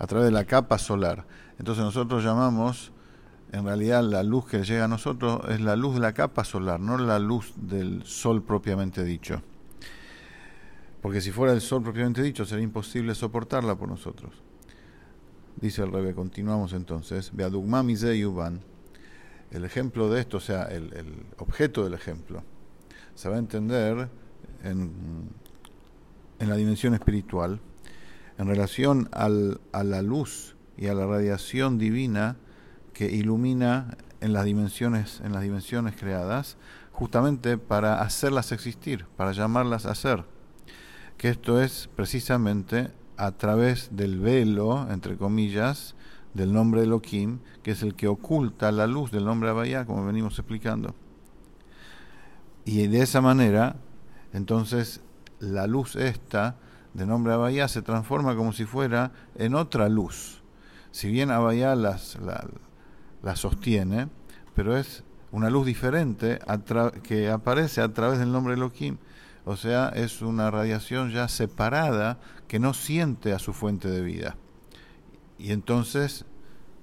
a través de la capa solar. Entonces nosotros llamamos, en realidad la luz que llega a nosotros es la luz de la capa solar, no la luz del sol propiamente dicho. Porque si fuera el sol propiamente dicho, sería imposible soportarla por nosotros. Dice el Rebe, continuamos entonces. El ejemplo de esto, o sea, el, el objeto del ejemplo, se va a entender en, en la dimensión espiritual en relación al, a la luz y a la radiación divina que ilumina en las dimensiones en las dimensiones creadas justamente para hacerlas existir para llamarlas a ser. Que esto es precisamente a través del velo entre comillas del nombre de Elohim que es el que oculta la luz del nombre Abaya como venimos explicando. Y de esa manera entonces la luz esta de nombre Abayá se transforma como si fuera en otra luz. Si bien Abayá las, la, sostiene, pero es una luz diferente que aparece a través del nombre Elohim. O sea, es una radiación ya separada que no siente a su fuente de vida. Y entonces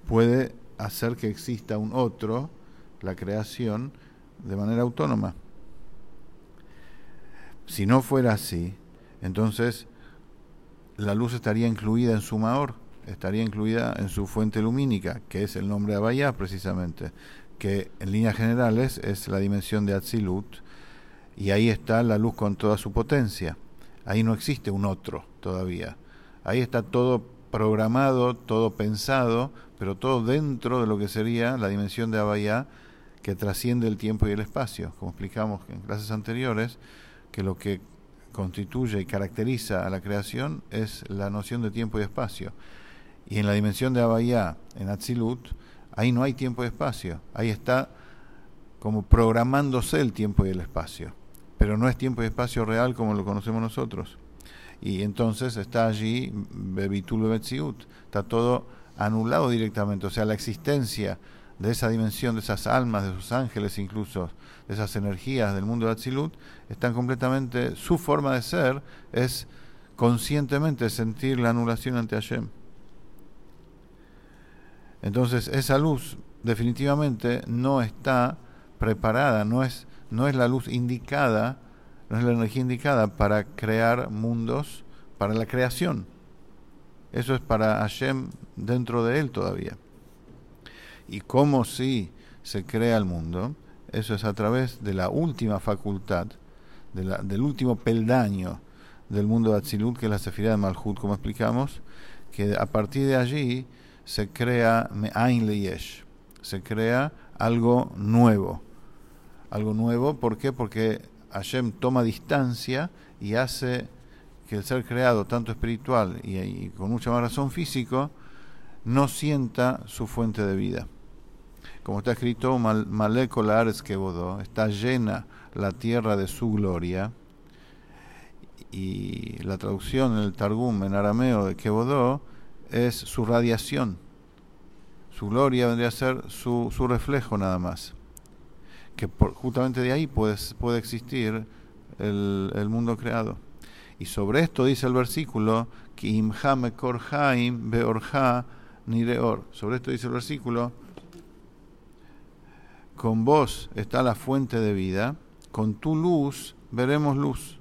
puede hacer que exista un otro, la creación, de manera autónoma. Si no fuera así, entonces la luz estaría incluida en su Maor, estaría incluida en su fuente lumínica, que es el nombre de Abayá precisamente, que en líneas generales es la dimensión de Atzilut, y ahí está la luz con toda su potencia. Ahí no existe un otro todavía. Ahí está todo programado, todo pensado, pero todo dentro de lo que sería la dimensión de Abayá que trasciende el tiempo y el espacio. Como explicamos en clases anteriores, que lo que constituye y caracteriza a la creación es la noción de tiempo y espacio. Y en la dimensión de Abayá, en Atzilut, ahí no hay tiempo y espacio. Ahí está como programándose el tiempo y el espacio. Pero no es tiempo y espacio real como lo conocemos nosotros. Y entonces está allí Bebitul Betziut. Está todo anulado directamente. O sea, la existencia de esa dimensión, de esas almas, de esos ángeles incluso, de esas energías del mundo de Atzilut, están completamente, su forma de ser es conscientemente sentir la anulación ante Hashem. Entonces esa luz definitivamente no está preparada, no es, no es la luz indicada, no es la energía indicada para crear mundos, para la creación. Eso es para Hashem dentro de él todavía y cómo si se crea el mundo, eso es a través de la última facultad, de la, del último peldaño del mundo de Atzilut, que es la Sefirah de Malhut, como explicamos, que a partir de allí se crea Me'ain Leyesh, se crea algo nuevo. Algo nuevo, ¿por qué? Porque Hashem toma distancia y hace que el ser creado, tanto espiritual y, y con mucha más razón físico, no sienta su fuente de vida como está escrito, Malekolar Esquebodó, está llena la tierra de su gloria. Y la traducción en el Targum en arameo de Kebodó es su radiación. Su gloria vendría a ser su, su reflejo nada más. Que justamente de ahí puede, puede existir el, el, mundo creado. Y sobre esto dice el versículo. Sobre esto dice el versículo, con vos está la fuente de vida, con tu luz veremos luz.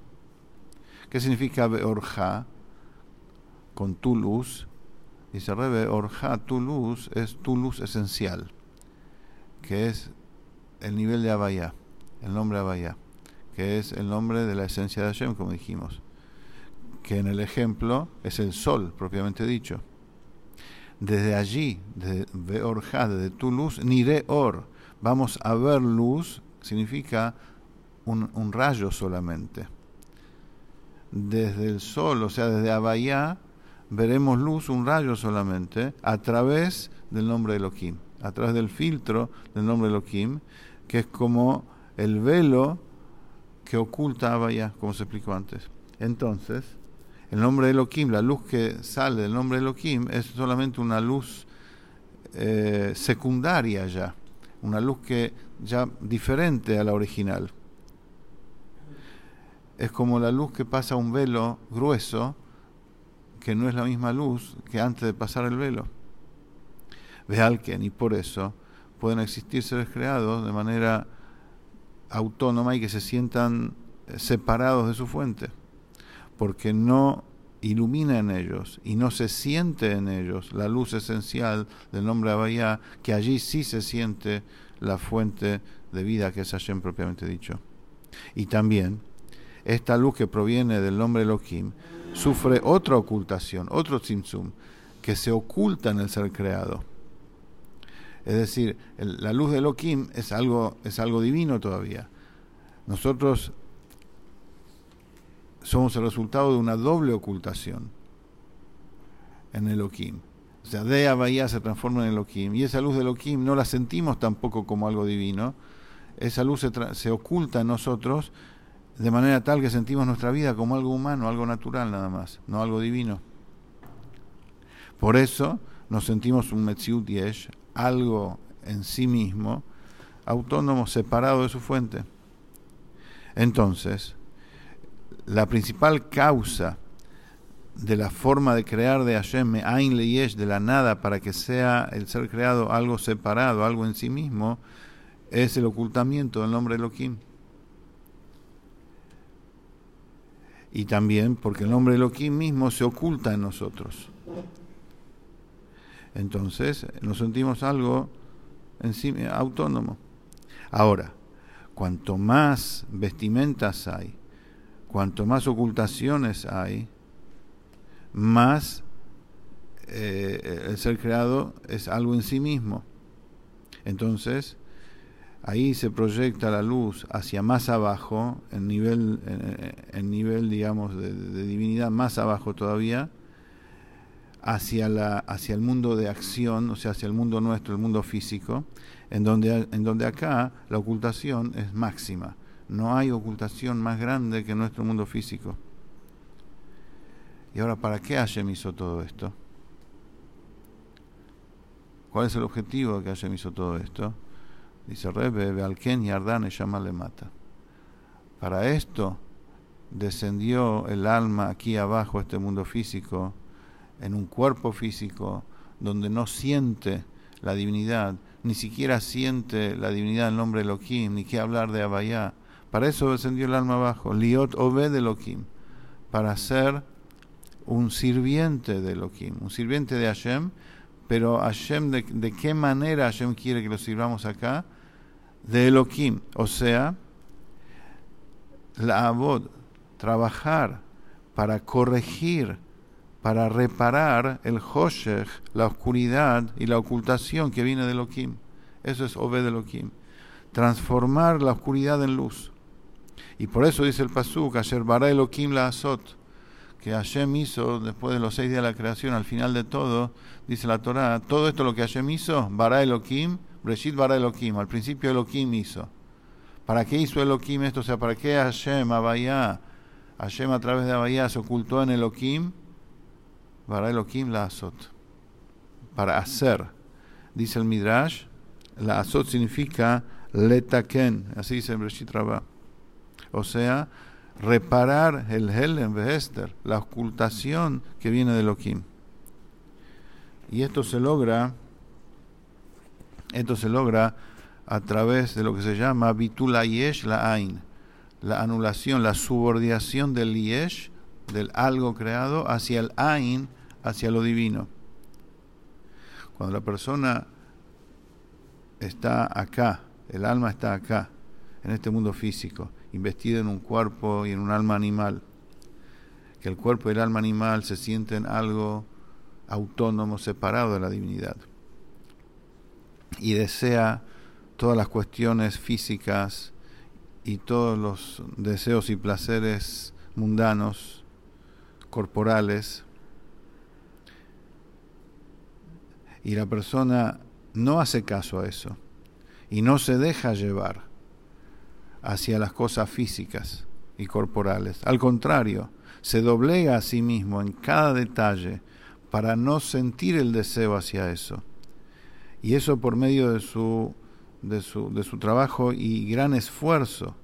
¿Qué significa Beorja? Con tu luz. Dice Rebe, Orja, tu luz es tu luz esencial, que es el nivel de Abaya, el nombre Abaya, que es el nombre de la esencia de Hashem, como dijimos, que en el ejemplo es el sol, propiamente dicho. Desde allí, de Beorja, desde tu luz, Nire Or, vamos a ver luz, significa un, rayo solamente. Desde el sol, o sea, desde Abayá, veremos luz, un rayo solamente, a través del nombre de Elohim, a través del filtro del nombre de Elohim, que es como el velo que oculta Abayá, como se explicó antes. Entonces, el nombre de Elohim, la luz que sale del nombre de Elohim, es solamente una luz eh, secundaria ya una luz que ya diferente a la original. Es como la luz que pasa un velo grueso que no es la misma luz que antes de pasar el velo. Ve que y por eso pueden existir seres creados de manera autónoma y que se sientan separados de su fuente, porque no ilumina en ellos y no se siente en ellos la luz esencial del nombre Abaya, que allí sí se siente la fuente de vida que es Hashem propiamente dicho. Y también esta luz que proviene del nombre Elohim sufre otra ocultación, otro tzimtzum, que se oculta en el ser creado. Es decir, la luz de Elohim es algo, es algo divino todavía. Nosotros somos el resultado de una doble ocultación en Elohim. O sea, de Bahía se transforma en Elohim. Y esa luz de Elohim no la sentimos tampoco como algo divino. Esa luz se, se oculta en nosotros de manera tal que sentimos nuestra vida como algo humano, algo natural nada más, no algo divino. Por eso nos sentimos un Metziut Yesh, algo en sí mismo, autónomo, separado de su fuente. Entonces, la principal causa de la forma de crear de Hashem, Ain Leyesh, de la nada, para que sea el ser creado algo separado, algo en sí mismo, es el ocultamiento del nombre Elohim. Y también porque el nombre Elohim mismo se oculta en nosotros. Entonces nos sentimos algo en sí autónomo. Ahora, cuanto más vestimentas hay, cuanto más ocultaciones hay, más eh, el ser creado es algo en sí mismo. Entonces, ahí se proyecta la luz hacia más abajo, en nivel, en, nivel digamos, de, divinidad más abajo todavía, hacia, la, hacia el mundo de acción, o sea, hacia el mundo nuestro, el mundo físico, en donde, en donde acá la ocultación es máxima no hay ocultación más grande que nuestro mundo físico. Y ahora, ¿para qué Hashem hizo todo esto? ¿Cuál es el objetivo de que Hashem hizo todo esto? Dice Rebe, Alken y Ardán llama le mata. Para esto descendió el alma aquí abajo, este mundo físico, en un cuerpo físico donde no siente la divinidad, ni siquiera siente la divinidad del nombre Elohim, ni qué hablar de Abayá para eso descendió el alma abajo, liot obed Elohim, para ser un sirviente de Elohim, un sirviente de Hashem, pero Hashem, de, qué manera Hashem quiere que lo sirvamos acá? De Elohim, o sea, la abod, trabajar para corregir, para reparar el hoshech, la oscuridad y la ocultación que viene de Elohim. Eso es Obed Elohim. Transformar la oscuridad en luz. Y por eso dice el Pasuk, ayer bara Elohim la azot, que Hashem hizo después de los seis días de la creación, al final de todo, dice la Torah, todo esto lo que Hashem hizo, bara Elohim, Breshit bara Elohim, al principio Elohim hizo. ¿Para qué hizo Elohim esto? O sea, ¿para qué Hashem, Abayá, Hashem a través de Abayá se ocultó en Elohim? Bara Elohim la azot. Para hacer. Dice el Midrash, la azot significa letaken, así dice Breshit o sea, reparar el Helen Behester, la ocultación que viene de Elohim. Y esto se logra, esto se logra a través de lo que se llama Bitula Yesh la Ain, la anulación, la subordinación del Yesh, del algo creado, hacia el Ain, hacia lo divino. Cuando la persona está acá, el alma está acá, en este mundo físico, investido en un cuerpo y en un alma animal, que el cuerpo y el alma animal se sienten algo autónomo, separado de la divinidad, y desea todas las cuestiones físicas y todos los deseos y placeres mundanos, corporales, y la persona no hace caso a eso y no se deja llevar hacia las cosas físicas y corporales. Al contrario, se doblega a sí mismo en cada detalle para no sentir el deseo hacia eso. Y eso por medio de su, de su, de su trabajo y gran esfuerzo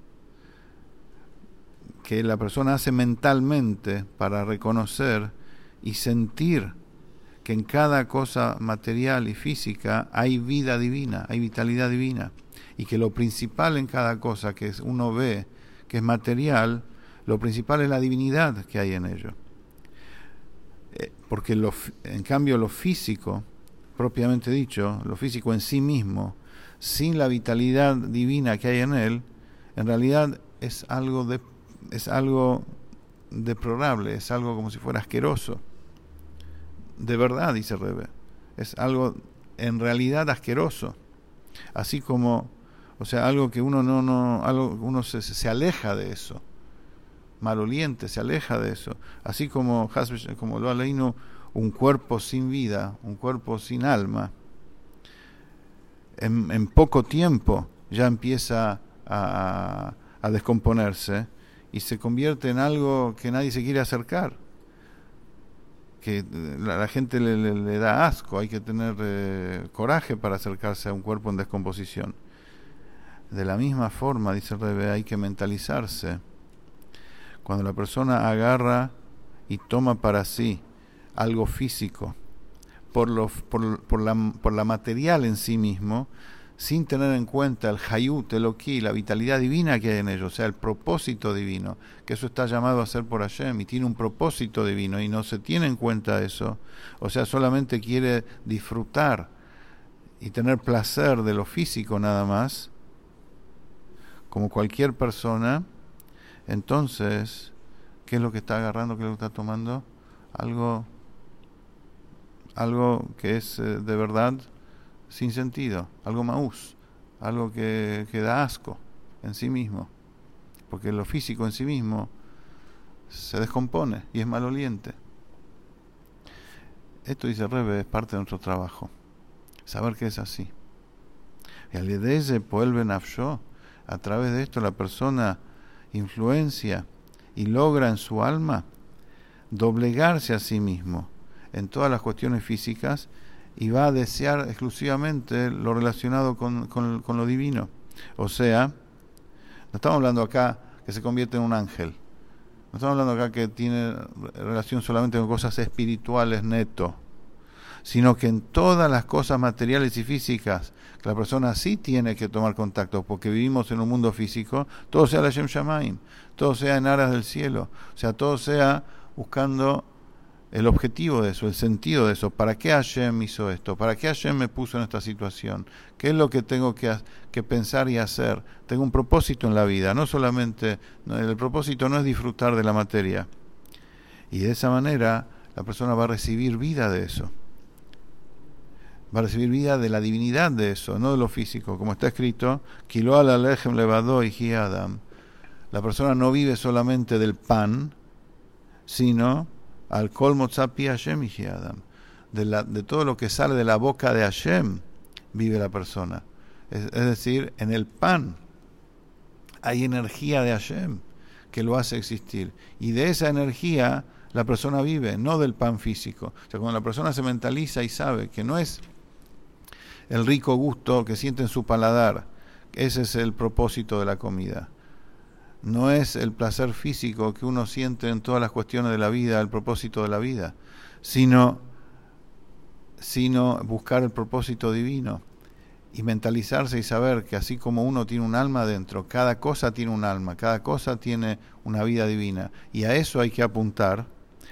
que la persona hace mentalmente para reconocer y sentir que en cada cosa material y física hay vida divina, hay vitalidad divina, y que lo principal en cada cosa que uno ve, que es material, lo principal es la divinidad que hay en ello. Eh, porque lo, en cambio lo físico, propiamente dicho, lo físico en sí mismo, sin la vitalidad divina que hay en él, en realidad es algo, de, es algo deplorable, es algo como si fuera asqueroso. De verdad, dice Rebe, es algo en realidad asqueroso. Así como, o sea, algo que uno no, no, algo, uno se, se aleja de eso maloliente, se aleja de eso. Así como, como lo ha leído, un cuerpo sin vida, un cuerpo sin alma, en, poco tiempo ya empieza a, descomponerse y se convierte en algo que nadie se quiere acercar, que la, gente le, da asco, hay que tener eh, coraje para acercarse a un cuerpo en descomposición. De la misma forma, dice Rebe, hay que mentalizarse cuando la persona agarra y toma para sí algo físico por, lo, por, por, la, por la material en sí mismo, sin tener en cuenta el hayut, el oki, la vitalidad divina que hay en ello, o sea, el propósito divino, que eso está llamado a ser por Hashem y tiene un propósito divino y no se tiene en cuenta eso, o sea, solamente quiere disfrutar y tener placer de lo físico nada más, como cualquier persona, entonces, ¿qué es lo que está agarrando? ¿Qué es lo que está tomando? Algo, algo que es eh, de verdad sin sentido, algo maús, algo que, que da asco en sí mismo, porque lo físico en sí mismo se descompone y es maloliente. Esto dice Rebe, es parte de nuestro trabajo, saber que es así. Y al ese a través de esto la persona influencia y logra en su alma doblegarse a sí mismo en todas las cuestiones físicas y va a desear exclusivamente lo relacionado con, con, lo divino. O sea, no estamos hablando acá que se convierte en un ángel. No estamos hablando acá que tiene relación solamente con cosas espirituales neto, sino que en todas las cosas materiales y físicas que la persona sí tiene que tomar contacto, porque vivimos en un mundo físico, todo sea la Shem Shamaim, todo sea en aras del cielo, o sea, todo sea buscando el objetivo de eso, el sentido de eso. ¿Para qué Hashem hizo esto? ¿Para qué Hashem me puso en esta situación? ¿Qué es lo que tengo que, pensar y hacer? Tengo un propósito en la vida, no solamente, el propósito no es disfrutar de la materia. Y de esa manera la persona va a recibir vida de eso va a recibir vida de la divinidad de eso, no de lo físico. Como está escrito, y Adam. La persona no vive solamente del pan, sino al motzapi Hashem y. De, la, de todo lo que sale de la boca de Hashem vive la persona. Es, es, decir, en el pan hay energía de Hashem que lo hace existir. Y de esa energía la persona vive, no del pan físico. O sea, cuando la persona se mentaliza y sabe que no es el rico gusto que siente en su paladar. Ese es el propósito de la comida. No es el placer físico que uno siente en todas las cuestiones de la vida, el propósito de la vida, sino, sino buscar el propósito divino y mentalizarse y saber que así como uno tiene un alma dentro, cada cosa tiene un alma, cada cosa tiene una vida divina. Y a eso hay que apuntar.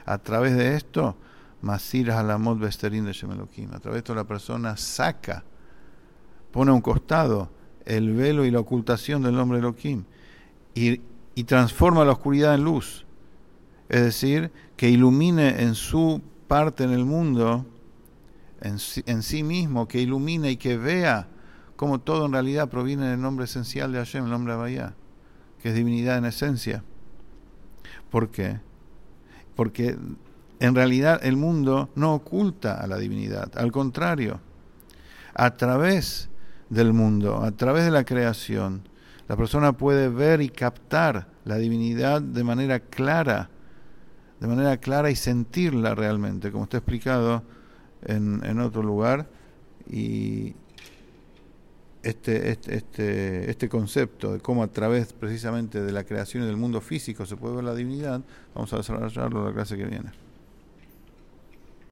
A través de esto, Masir Halamot Besterin de Shemelokim. A través de esto la persona saca pone a un costado el velo y la ocultación del nombre de Elohim y, transforma la oscuridad en luz. Es decir, que ilumine en su parte en el mundo, en, en sí mismo, que ilumine y que vea cómo todo en realidad proviene del nombre esencial de Hashem, el nombre de Bahía, que es divinidad en esencia. ¿Por qué? Porque en realidad el mundo no oculta a la divinidad, al contrario, a través del mundo, a través de la creación, la persona puede ver y captar la divinidad de manera clara, de manera clara y sentirla realmente, como está explicado en, en otro lugar. Y este, este, este, este concepto de cómo a través precisamente de la creación y del mundo físico se puede ver la divinidad, vamos a desarrollarlo en la clase que viene.